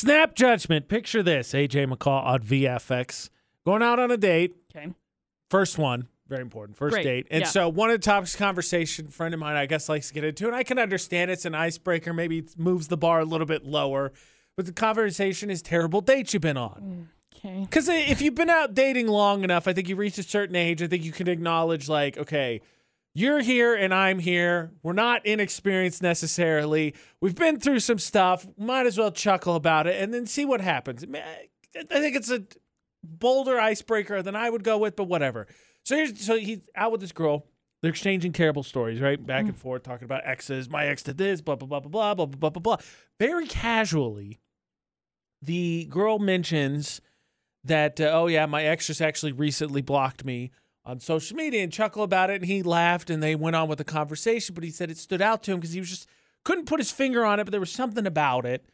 Snap judgment. Picture this AJ McCall on VFX going out on a date. Okay. First one, very important. First Great, date. And yeah. so one of the topics of conversation, friend of mine, I guess, likes to get into, and I can understand it's an icebreaker. Maybe it moves the bar a little bit lower. But the conversation is terrible dates you've been on. Okay. Because uh, if you've been out dating long enough, I think you reach a certain age. I think you can acknowledge, like, okay, you're here and I'm here. We're not inexperienced necessarily. We've been through some stuff. Might as well chuckle about it and then see what happens. I think it's a bolder icebreaker than I would go with, but whatever. So here's so he's out with this girl. They're exchanging terrible stories, right? Back and forth, talking about exes. My ex did this, blah blah blah blah blah blah blah blah blah. Very casually, the girl mentions that uh, oh yeah, my ex just actually recently blocked me on social media and chuckle about it, and he laughed and they went on with the conversation. But he said it stood out to him because he was just couldn't put his finger on it, but there was something about it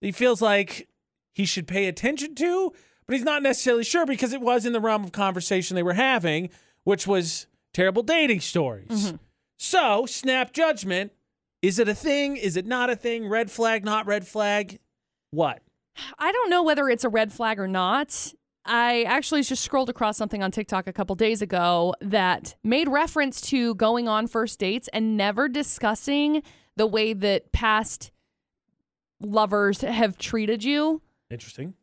that he feels like he should pay attention to, but he's not necessarily sure because it was in the realm of conversation they were having, which was terrible dating stories. Mm-hmm. So, snap judgment. Is it a thing? Is it not a thing? Red flag, not red flag? What? I don't know whether it's a red flag or not. I actually just scrolled across something on TikTok a couple days ago that made reference to going on first dates and never discussing the way that past lovers have treated you Interesting.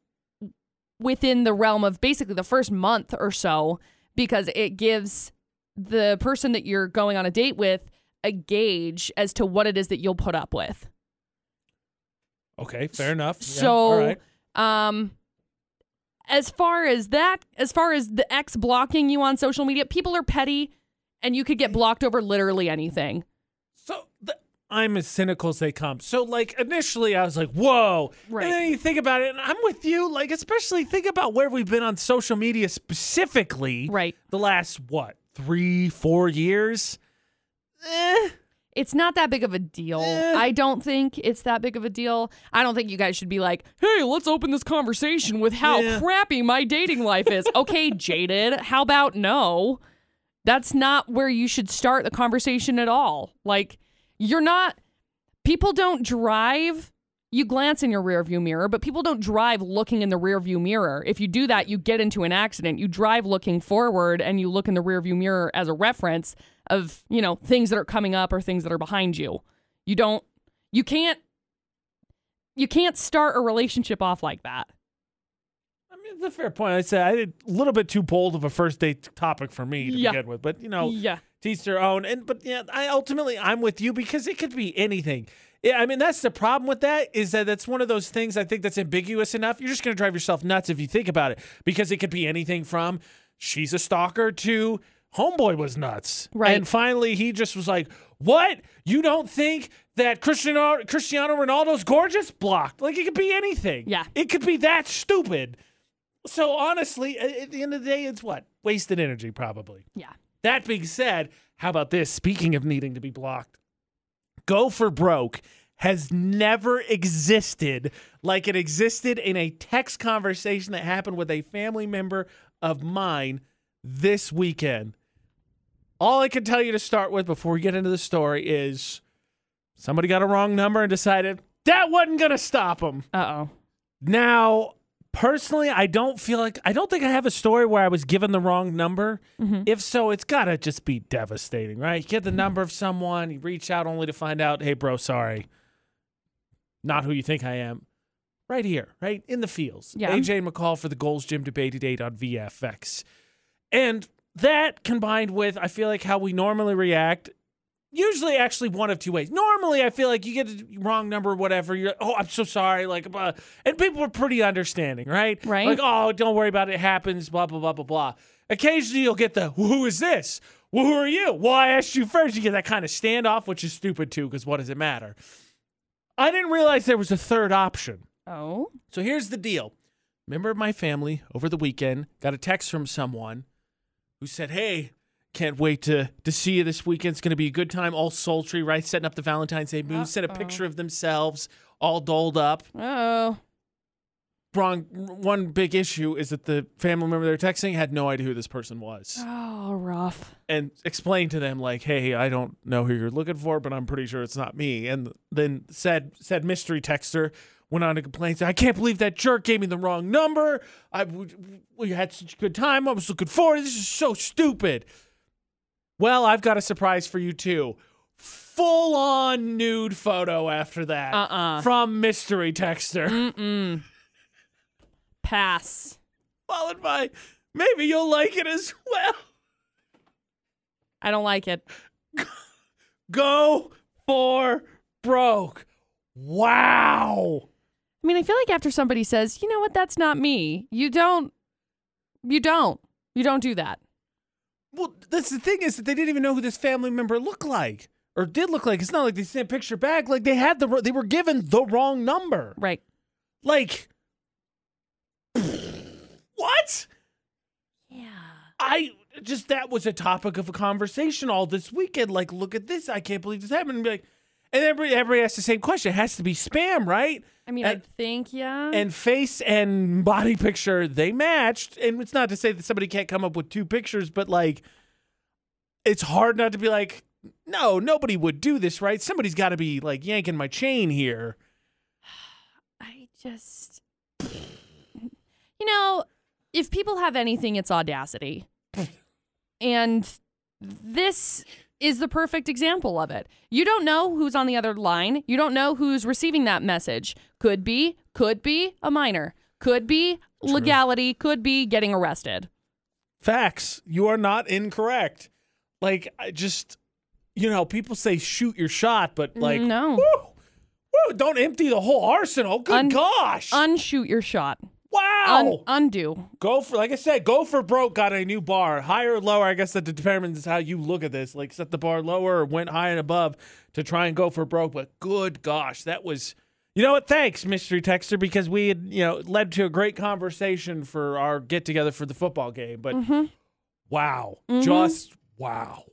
within the realm of basically the first month or so because it gives the person that you're going on a date with a gauge as to what it is that you'll put up with. Okay, fair enough. Yeah, So, all right. um, as far as that, as far as the ex blocking you on social media, people are petty, and you could get blocked over literally anything. So the, I'm as cynical as they come. So like initially I was like, whoa. Right. And then you think about it, and I'm with you. Like, especially think about where we've been on social media specifically Right. the last what, three, four years? Eh. It's not that big of a deal. Eh. I don't think it's that big of a deal. I don't think you guys should be like, hey, let's open this conversation with how Yeah. crappy my dating life is. okay, jaded. How about no? That's not where you should start the conversation at all. Like, you're not, people don't drive. You glance in your rearview mirror, but people don't drive looking in the rearview mirror. If you do that, you get into an accident. You drive looking forward and you look in the rearview mirror as a reference of, you know, things that are coming up or things that are behind you. You don't you can't you can't start a relationship off like that. I mean, it's a fair point. I said I did a little bit too bold of a first date topic for me to Yeah. begin with, but you know, Yeah. teach each their own. And but yeah, I ultimately I'm with you because it could be anything. Yeah, I mean that's the problem with that is that that's one of those things I think that's ambiguous enough. You're just gonna drive yourself nuts if you think about it because it could be anything from she's a stalker to homeboy was nuts. Right. And finally he just was like, "What? You don't think that Cristiano Cristiano Ronaldo's gorgeous?" Blocked. Like it could be anything. Yeah. It could be that stupid. So honestly, at the end of the day, it's what wasted energy probably. Yeah. That being said, how about this? Speaking of needing to be blocked, Go for Broke has never existed like it existed in a text conversation that happened with a family member of mine this weekend. All I can tell you to start with before we get into the story is somebody got a wrong number and decided that wasn't going to stop them. Uh-oh. Now, personally, I don't feel like I don't think I have a story where I was given the wrong number. Mm-hmm. If so, it's gotta just be devastating, right? You get the number of someone, you reach out only to find out, hey, bro, sorry, not who you think I am. Right here, right in the fields. Yeah. AJ McCall for the Gold's Gym debate date on VFX, and that combined with I feel like how we normally react usually actually one of two ways. Normally, I feel like you get the wrong number, whatever. You're, oh, I'm so sorry. Like, uh, and people are pretty understanding, right? Right. Like, oh, don't worry about it. It happens. Blah blah blah blah blah. Occasionally, you'll get the, who is this? Well, who are you? Well, I asked you first. You get that kind of standoff, which is stupid too, because what does it matter? I didn't realize there was a third option. Oh. So here's the deal. Member of my family over the weekend got a text from someone who said, Hey, can't wait to to see you this weekend. It's gonna be a good time, all sultry, right? Setting up the Valentine's Day mood. Sent a picture of themselves all dolled up. Oh. wrong. One big issue is that the family member they're texting had no idea who this person was, Oh, rough. and explained to them like, "Hey, I don't know who you're looking for, but I'm pretty sure it's not me." And then said said mystery texter went on to complain, said, "I can't believe that jerk gave me the wrong number. I we had such a good time. I was looking forward. This is so stupid." Well, I've got a surprise for you too. Full on nude photo after that Uh-uh. from mystery texter. Mm-mm. Pass. followed by maybe you'll like it as well. I don't like it. Go for broke. Wow. I mean, I feel like after somebody says, you know what, that's not me, you don't, you don't, you don't do that. Well, that's the thing is that they didn't even know who this family member looked like or did look like. It's not like they sent a picture back. Like they had the they were given the wrong number. Right. Like what? Yeah. I just that was a topic of a conversation all this weekend. Like, look at this. I can't believe this happened. And be like, and everybody, everybody asks the same question. It has to be spam, right? I mean, And- I think, yeah. and face and body picture they matched and it's not to say that somebody can't come up with two pictures but like it's hard not to be like no nobody would do this right somebody's got to be like yanking my chain here I just, you know, if people have anything, it's audacity. and this is the perfect example of it. You don't know who's on the other line. You don't know who's receiving that message. Could be, could be a minor. Could be legality. Could be getting arrested. facts you are not incorrect like i just you know people say shoot your shot but mm, like no. woo, woo, don't empty the whole arsenal good Un- gosh Unshoot your shot. Wow Un- undo. Go for like I said, go for broke got a new bar. Higher or lower, I guess that determines how you look at this. Like set the bar lower or went high and above to try and go for broke. But good gosh, that was you know what? Thanks, mystery texter, because we had, you know, led to a great conversation for our get together for the football game. But Mm-hmm. wow. Mhm. Just wow.